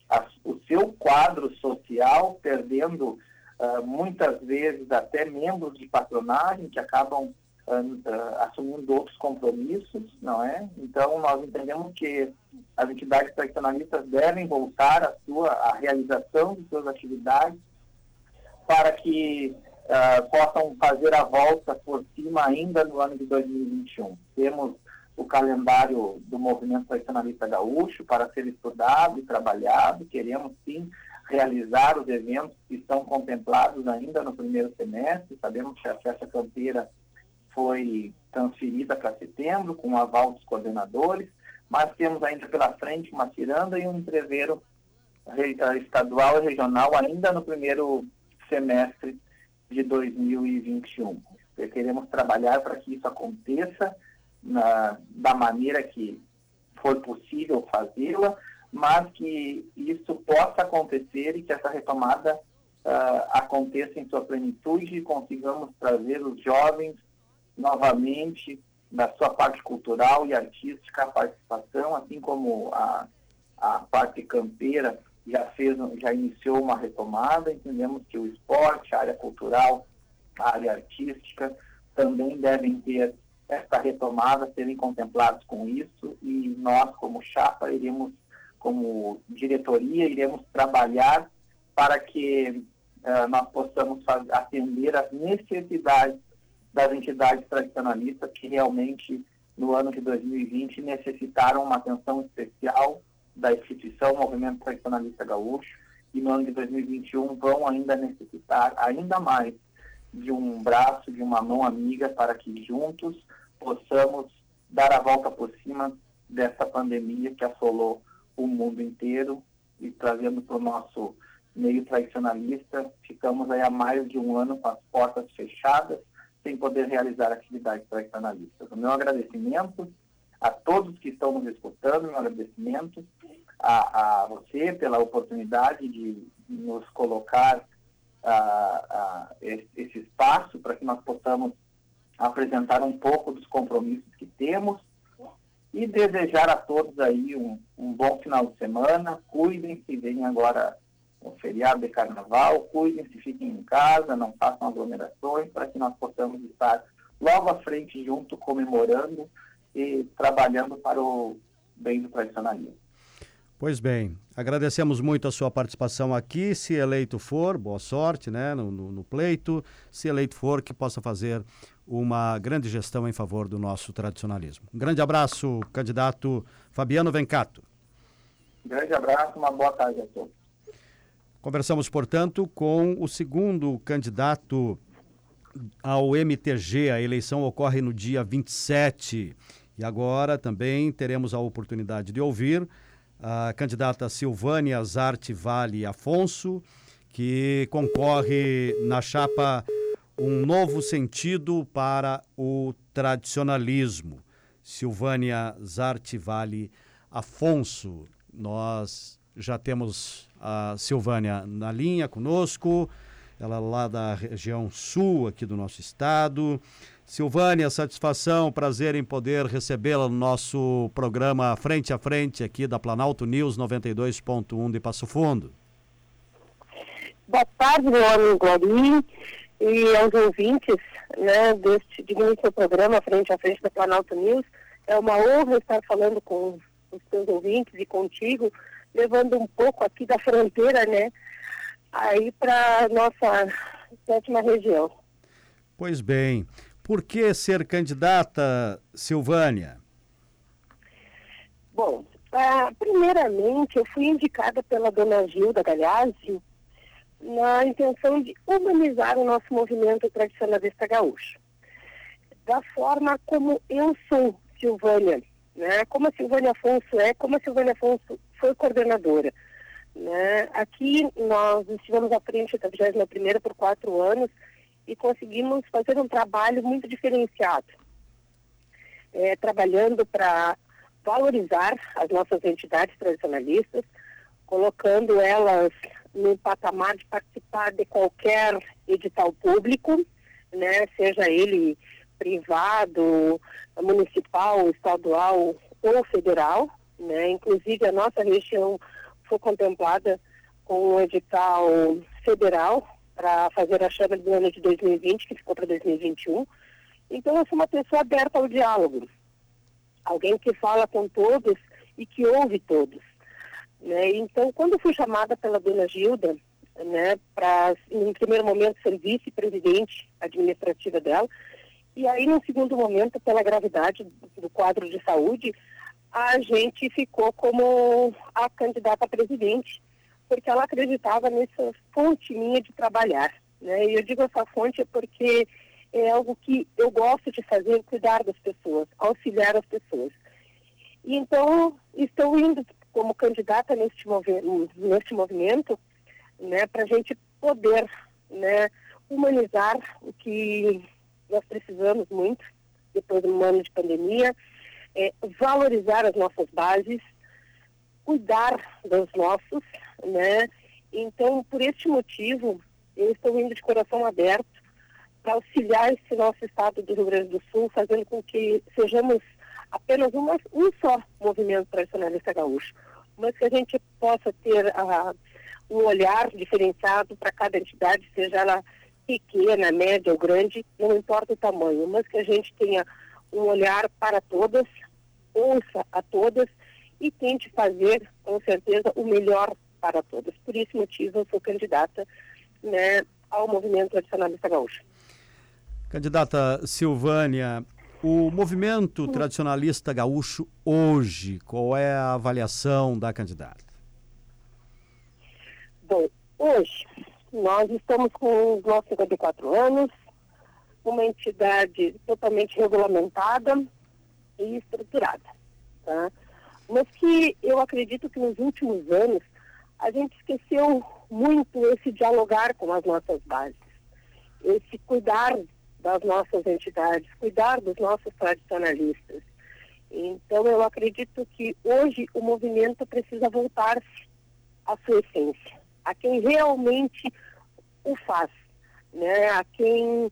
a, o seu quadro social, perdendo uh, muitas vezes até membros de patronagem que acabam uh, uh, assumindo outros compromissos, não é? Então, nós entendemos que as entidades tradicionalistas devem voltar à sua à realização de suas atividades para que possam fazer a volta por cima ainda no ano de 2021. Temos o calendário do movimento tradicionalista gaúcho para ser estudado e trabalhado. Queremos, sim, realizar os eventos que estão contemplados ainda no primeiro semestre. Sabemos que a festa campeira foi transferida para setembro, com o aval dos coordenadores, mas temos ainda pela frente uma ciranda e um entreveiro eh, estadual e regional ainda no primeiro semestre de 2021. Queremos trabalhar para que isso aconteça na, da maneira que for possível fazê-la, mas que isso possa acontecer e que essa retomada uh, aconteça em sua plenitude e consigamos trazer os jovens novamente da sua parte cultural e artística à participação, assim como a, a parte campeira já fez, já iniciou uma retomada, entendemos que o esporte, a área cultural, a área artística também devem ter essa retomada, serem contemplados com isso e nós, como chapa, iremos como diretoria, iremos trabalhar para que uh, nós possamos fazer, atender às necessidades das entidades tradicionalistas que realmente, no ano de 2020, necessitaram uma atenção especial da instituição Movimento Tradicionalista Gaúcho e no ano de 2021 vão ainda necessitar ainda mais de um braço, de uma mão amiga para que juntos possamos dar a volta por cima dessa pandemia que assolou o mundo inteiro e trazendo para o nosso meio tradicionalista, ficamos aí há mais de um ano com as portas fechadas, sem poder realizar atividades tradicionalistas. O meu agradecimento a todos que estão nos escutando, meu agradecimento a, a você pela oportunidade de nos colocar esse espaço para que nós possamos apresentar um pouco dos compromissos que temos e desejar a todos aí um, um bom final de semana. Cuidem-se, vem agora o feriado de carnaval, cuidem-se, fiquem em casa, não façam aglomerações para que nós possamos estar logo à frente junto, comemorando e trabalhando para o bem do tradicionalismo. Pois bem, agradecemos muito a sua participação aqui. Se eleito for, boa sorte né, no, no, no, pleito. Se eleito for, que possa fazer uma grande gestão em favor do nosso tradicionalismo. Um grande abraço, candidato Fabiano Vencato. grande abraço, uma boa tarde a todos. Conversamos, portanto, com o segundo candidato ao MTG. A eleição ocorre no dia 27. E agora também teremos a oportunidade de ouvir a candidata Silvânia Zarte Vale Afonso, que concorre na chapa Um Novo Sentido para o Tradicionalismo. Silvânia Zarte Vale Afonso. Nós já temos a Silvânia na linha conosco, ela lá da região sul aqui do nosso estado. Silvânia, satisfação, prazer em poder recebê-la no nosso programa Frente a Frente aqui da Planalto News 92.1 de Passo Fundo. Boa tarde, meu amigo Ari, e aos ouvintes né, deste digníssimo programa Frente a Frente da Planalto News. É uma honra estar falando com os seus ouvintes e contigo, levando um pouco aqui da fronteira, né, aí para nossa sétima região. Pois bem. Por que ser candidata, Silvânia? Bom, ah, primeiramente eu fui indicada pela dona Gilda Galhazzi na intenção de humanizar o nosso movimento tradicionalista gaúcho. Da forma como eu sou Silvânia, né? como a Silvânia Afonso é, como a Silvânia Afonso foi coordenadora. Né? Aqui nós estivemos à frente da 21 por quatro anos e conseguimos fazer um trabalho muito diferenciado, é, trabalhando para valorizar as nossas entidades tradicionalistas, colocando elas no patamar de participar de qualquer edital público, né, seja ele privado, municipal, estadual ou federal, né, inclusive a nossa região foi contemplada com um edital federal para fazer a chama do ano de 2020, que ficou para 2021. Então, eu sou uma pessoa aberta ao diálogo, alguém que fala com todos e que ouve todos. Né? Então, quando fui chamada pela dona Gilda, né, para, em primeiro momento, ser vice-presidente administrativa dela, e aí, no segundo momento, pela gravidade do quadro de saúde, a gente ficou como a candidata a presidente porque ela acreditava nessa fonte minha de trabalhar. Né? E eu digo essa fonte porque é algo que eu gosto de fazer, cuidar das pessoas, auxiliar as pessoas. E então, estou indo como candidata neste, movi neste movimento né, para a gente poder né, humanizar o que nós precisamos muito depois de um ano de pandemia, é, valorizar as nossas bases, cuidar dos nossos, né? Então, por este motivo, eu estou indo de coração aberto para auxiliar esse nosso estado do Rio Grande do Sul, fazendo com que sejamos apenas uma, um só movimento tradicionalista gaúcho, mas que a gente possa ter uh, um olhar diferenciado para cada entidade, seja ela pequena, média ou grande, não importa o tamanho, mas que a gente tenha um olhar para todas, ouça a todas e tente fazer, com certeza, o melhor para todas. Por esse motivo, eu sou candidata né, ao movimento tradicionalista gaúcho. Candidata Silvânia, o movimento tradicionalista gaúcho hoje, qual é a avaliação da candidata? Bom, hoje nós estamos com os nossos 54 anos, uma entidade totalmente regulamentada e estruturada, tá? Mas que eu acredito que nos últimos anos a gente esqueceu muito esse dialogar com as nossas bases, esse cuidar das nossas entidades, cuidar dos nossos tradicionalistas. Então, eu acredito que hoje o movimento precisa voltar-se à sua essência, a quem realmente o faz, né? a quem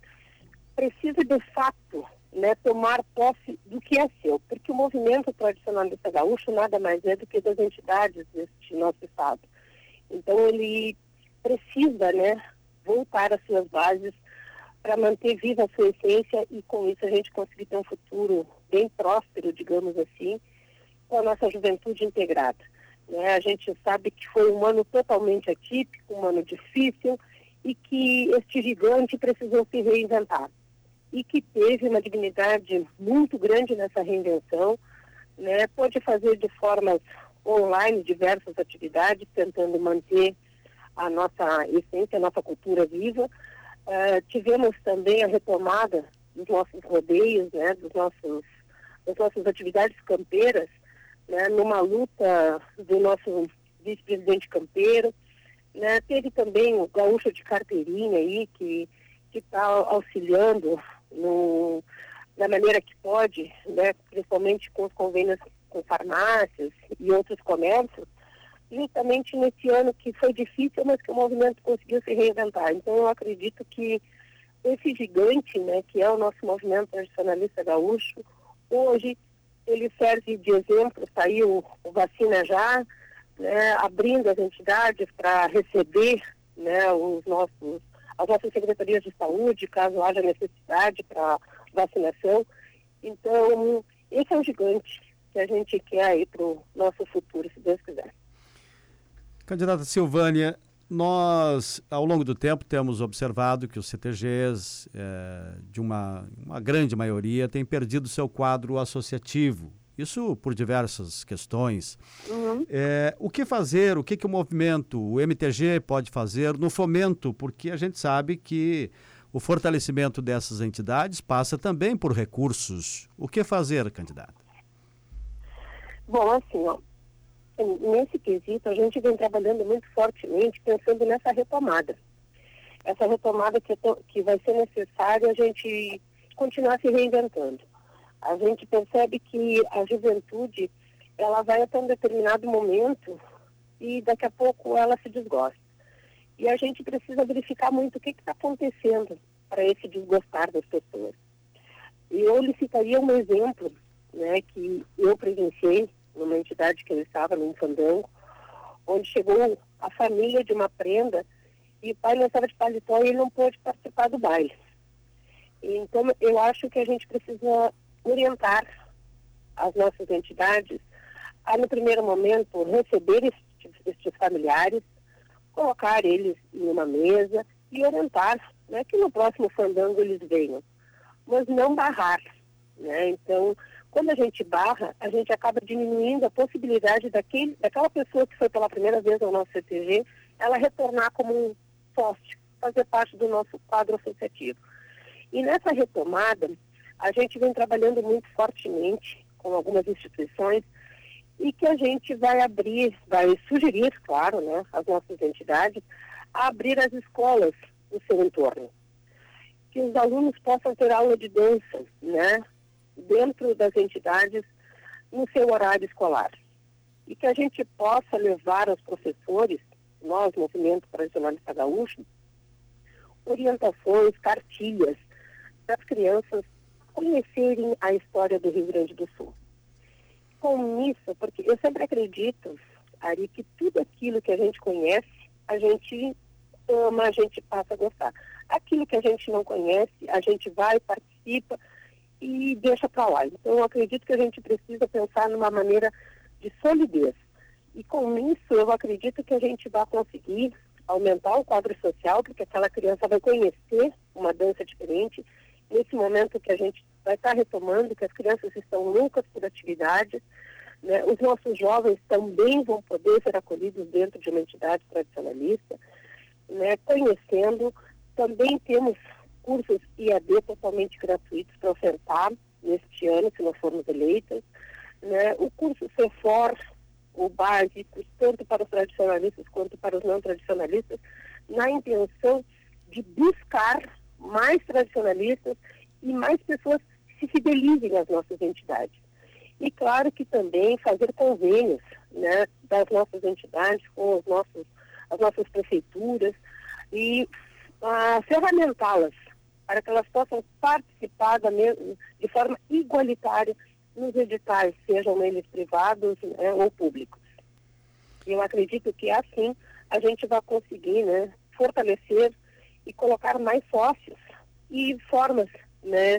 precisa de fato né, tomar posse do que é seu, porque o movimento tradicionalista gaúcho nada mais é do que das entidades deste nosso estado. Então ele precisa né, voltar às suas bases para manter viva a sua essência e com isso a gente conseguir ter um futuro bem próspero, digamos assim, com a nossa juventude integrada. Né? A gente sabe que foi um ano totalmente atípico, um ano difícil e que este gigante precisou se reinventar e que teve uma dignidade muito grande nessa reinvenção, né? Pode fazer de formas online diversas atividades, tentando manter a nossa essência, a nossa cultura viva. Uh, tivemos também a retomada dos nossos rodeios, né? Dos nossos, das nossas atividades campeiras, né? Numa luta do nosso vice-presidente campeiro. Né? Teve também o gaúcho de carteirinha aí, que está auxiliando no, da maneira que pode, né, principalmente com os convênios com farmácias e outros comércios, justamente nesse ano que foi difícil, mas que o movimento conseguiu se reinventar. Então eu acredito que esse gigante, né, que é o nosso movimento tradicionalista gaúcho, hoje ele serve de exemplo, saiu o vacina já, né, abrindo as entidades para receber né, os nossos as nossas secretarias de saúde, caso haja necessidade para vacinação. Então, esse é um gigante que a gente quer aí para o nosso futuro, se Deus quiser. Candidata Silvânia, nós, ao longo do tempo, temos observado que os CTGs, é, de uma, uma grande maioria, têm perdido seu quadro associativo. Isso por diversas questões. Uhum. É, o que fazer, o que, que o movimento, o MTG pode fazer no fomento? Porque a gente sabe que o fortalecimento dessas entidades passa também por recursos. O que fazer, candidata? Bom, assim, ó, nesse quesito a gente vem trabalhando muito fortemente pensando nessa retomada. Essa retomada que, que vai ser necessária a gente continuar se reinventando a gente percebe que a juventude ela vai até um determinado momento e daqui a pouco ela se desgosta. E a gente precisa verificar muito o que está acontecendo para esse desgostar das pessoas. E eu lhe citaria um exemplo né, que eu presenciei numa entidade que eu estava, no Fandango, onde chegou a família de uma prenda e o pai não estava de paletó e ele não pôde participar do baile. Então, eu acho que a gente precisa orientar as nossas entidades a, no primeiro momento, receber estes, estes familiares, colocar eles em uma mesa e orientar né, que no próximo fandango eles venham, mas não barrar. Né? Então, quando a gente barra, a gente acaba diminuindo a possibilidade daquele, daquela pessoa que foi pela primeira vez ao nosso CTG, ela retornar como um sócio, fazer parte do nosso quadro associativo. E nessa retomada, a gente vem trabalhando muito fortemente com algumas instituições e que a gente vai abrir, vai sugerir, claro, né, as nossas entidades, a abrir as escolas no seu entorno. Que os alunos possam ter aula de dança, né, dentro das entidades, no seu horário escolar. E que a gente possa levar aos professores, nós, Movimento Tradicionalista Gaúcho, orientações, cartilhas, para as crianças conhecerem a história do Rio Grande do Sul. Com isso, porque eu sempre acredito, Ari, que tudo aquilo que a gente conhece, a gente ama, a gente passa a gostar. Aquilo que a gente não conhece, a gente vai, participa e deixa para lá. Então, eu acredito que a gente precisa pensar numa maneira de solidez. E com isso, eu acredito que a gente vai conseguir aumentar o quadro social, porque aquela criança vai conhecer uma dança diferente, nesse momento que a gente vai estar retomando, que as crianças estão loucas por atividades, né? os nossos jovens também vão poder ser acolhidos dentro de uma entidade tradicionalista, né? conhecendo. Também temos cursos IAD totalmente gratuitos para ofertar neste ano, se nós formos eleitas. Né? O curso CEFOR, o básicos, tanto para os tradicionalistas quanto para os não tradicionalistas, na intenção de buscar mais tradicionalistas e mais pessoas que se fidelizem às nossas entidades. E claro que também fazer convênios né, das nossas entidades com os nossos, as nossas prefeituras e ah, ferramentá-las para que elas possam participar da mesma, de forma igualitária nos editais, sejam eles privados né, ou públicos. E eu acredito que assim a gente vai conseguir né, fortalecer e colocar mais sócios e formas né,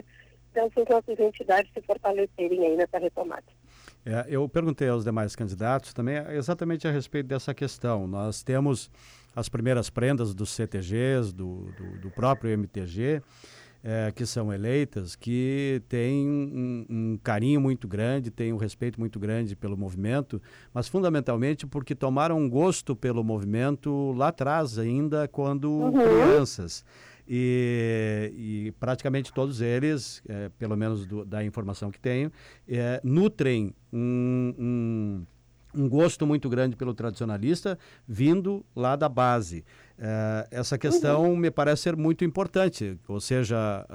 dessas nossas entidades se fortalecerem aí nessa retomada. É, eu perguntei aos demais candidatos também exatamente a respeito dessa questão. Nós temos as primeiras prendas dos CTGs, do, do, do próprio MTG, é, que são eleitas, que têm um, um, carinho muito grande, têm um respeito muito grande pelo movimento, mas fundamentalmente porque tomaram um gosto pelo movimento lá atrás, ainda quando uhum. crianças. E, e, praticamente todos eles, é, pelo menos do, da informação que tenho, é, nutrem um, um, um, gosto muito grande pelo tradicionalista vindo lá da base. É, essa questão uhum. me parece ser muito importante, ou seja,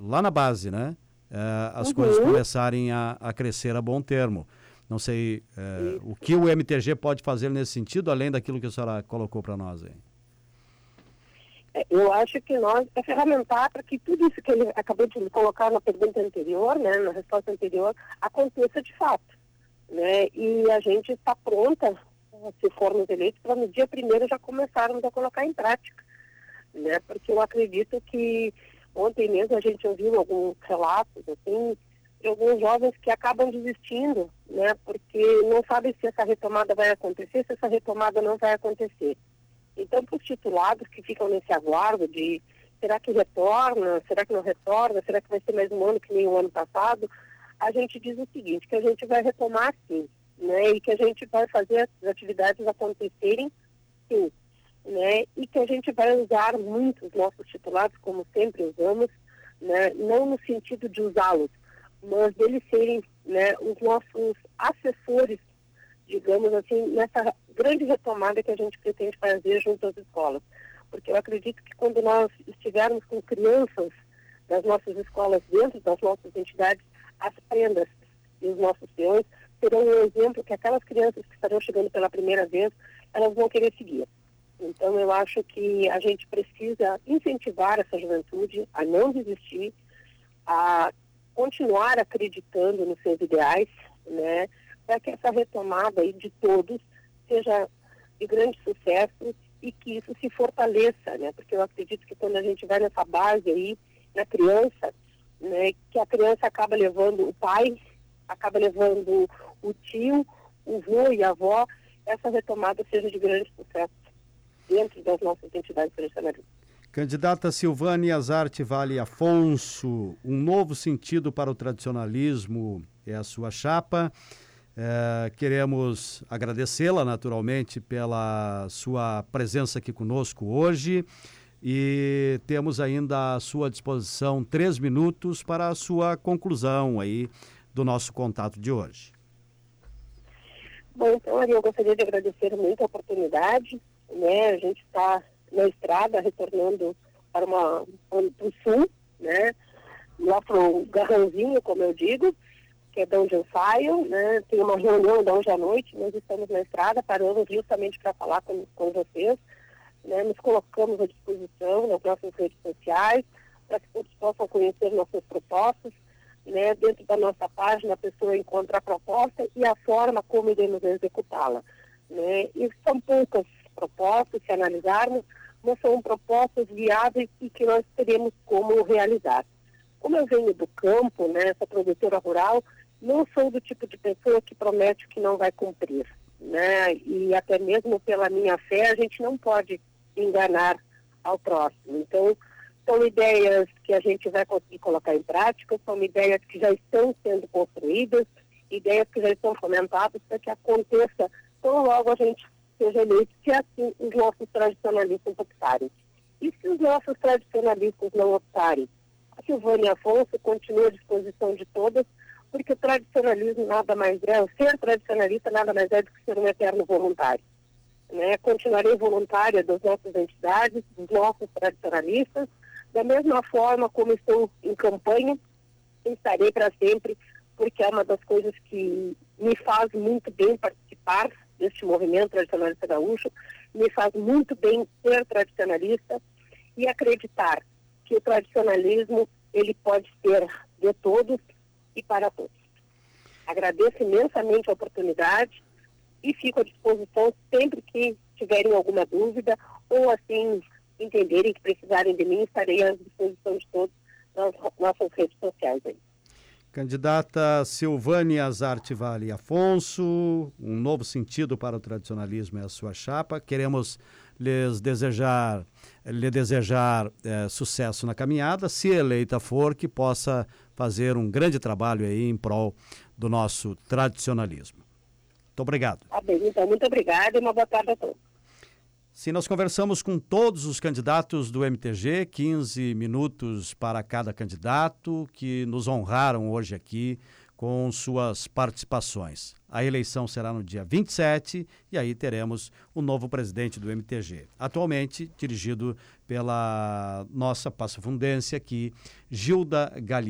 lá na base, né? É, as uhum. coisas começarem a, a, crescer a bom termo. Não sei é, o que o MTG pode fazer nesse sentido, além daquilo que a senhora colocou para nós aí. É, eu acho que nós é ferramentar para que tudo isso que ele acabou de colocar na pergunta anterior, né, na resposta anterior, aconteça de fato. Né? E a gente está pronta, se formos eleitos, para no dia primeiro já começarmos a colocar em prática. Né? Porque eu acredito que ontem mesmo a gente ouviu alguns relatos assim, de alguns jovens que acabam desistindo, né? porque não sabem se essa retomada vai acontecer, se essa retomada não vai acontecer. Então, para os titulados que ficam nesse aguardo de será que retorna, será que não retorna, será que vai ser mais um ano que nem o ano passado, a gente diz o seguinte, que a gente vai retomar sim, né? E que a gente vai fazer as atividades acontecerem sim, né? E que a gente vai usar muito os nossos titulados, como sempre usamos, né? Não no sentido de usá-los, mas deles serem né, os nossos assessores digamos assim, nessa grande retomada que a gente pretende fazer junto às escolas. Porque eu acredito que quando nós estivermos com crianças das nossas escolas dentro das nossas entidades, as prendas e os nossos peões serão um exemplo que aquelas crianças que estarão chegando pela primeira vez, elas vão querer seguir. Então, eu acho que a gente precisa incentivar essa juventude a não desistir, a continuar acreditando nos seus ideais, né? para que essa retomada aí de todos seja de grande sucesso e que isso se fortaleça, né? Porque eu acredito que quando a gente vai nessa base aí, na criança, né, que a criança acaba levando o pai, acaba levando o tio, o vô e a avó, essa retomada seja de grande sucesso dentro das nossas entidades tradicionalistas. Candidata Silvânia Azarte Vale Afonso, um novo sentido para o tradicionalismo é a sua chapa. É, queremos agradecê-la naturalmente pela sua presença aqui conosco hoje e temos ainda à sua disposição três minutos para a sua conclusão aí do nosso contato de hoje. Bom, então, Ari, eu gostaria de agradecer muito a oportunidade, né? A gente está na estrada retornando para, uma, para o sul, né? Lá para o como eu digo, que é de onde eu saio, né? Tem uma reunião de hoje à noite, nós estamos na estrada, paramos justamente para falar com, com vocês, né? Nos colocamos à disposição nas nossas redes sociais, para que todos possam conhecer nossas propostas, né? Dentro da nossa página a pessoa encontra a proposta e a forma como iremos executá-la, né? E são poucas propostas, se analisarmos, mas são propostas viáveis e que nós teremos como realizar. Como eu venho do campo, né, essa produtora rural, não sou do tipo de pessoa que promete que não vai cumprir, né? E até mesmo pela minha fé, a gente não pode enganar ao próximo. Então, são ideias que a gente vai conseguir colocar em prática, são ideias que já estão sendo construídas, ideias que já estão fomentadas para que aconteça tão logo a gente seja eleito, se assim os nossos tradicionalistas optarem. E se os nossos tradicionalistas não optarem? A Silvânia Afonso continua à disposição de todas porque o tradicionalismo nada mais é, o ser tradicionalista nada mais é do que ser um eterno voluntário. Né? Continuarei voluntária das nossas entidades, dos nossos tradicionalistas, da mesma forma como estou em campanha, estarei para sempre, porque é uma das coisas que me faz muito bem participar deste movimento tradicionalista gaúcho, me faz muito bem ser tradicionalista e acreditar que o tradicionalismo ele pode ser de todos e para todos. Agradeço imensamente a oportunidade e fico à disposição sempre que tiverem alguma dúvida ou assim entenderem que precisarem de mim, estarei à disposição de todos nas nossas redes sociais aí. Candidata Silvânia Zarte Vale Afonso, um novo sentido para o tradicionalismo é a sua chapa. Queremos lhes desejar, lhe desejar é, sucesso na caminhada, se eleita for, que possa fazer um grande trabalho aí em prol do nosso tradicionalismo. Muito obrigado. Tá bem, então, muito obrigada e uma boa tarde a todos. Sim, nós conversamos com todos os candidatos do MTG, 15 minutos para cada candidato, que nos honraram hoje aqui com suas participações. A eleição será no dia 27 e aí teremos o novo presidente do MTG, atualmente dirigido pela nossa passafundense aqui, Gilda Gali.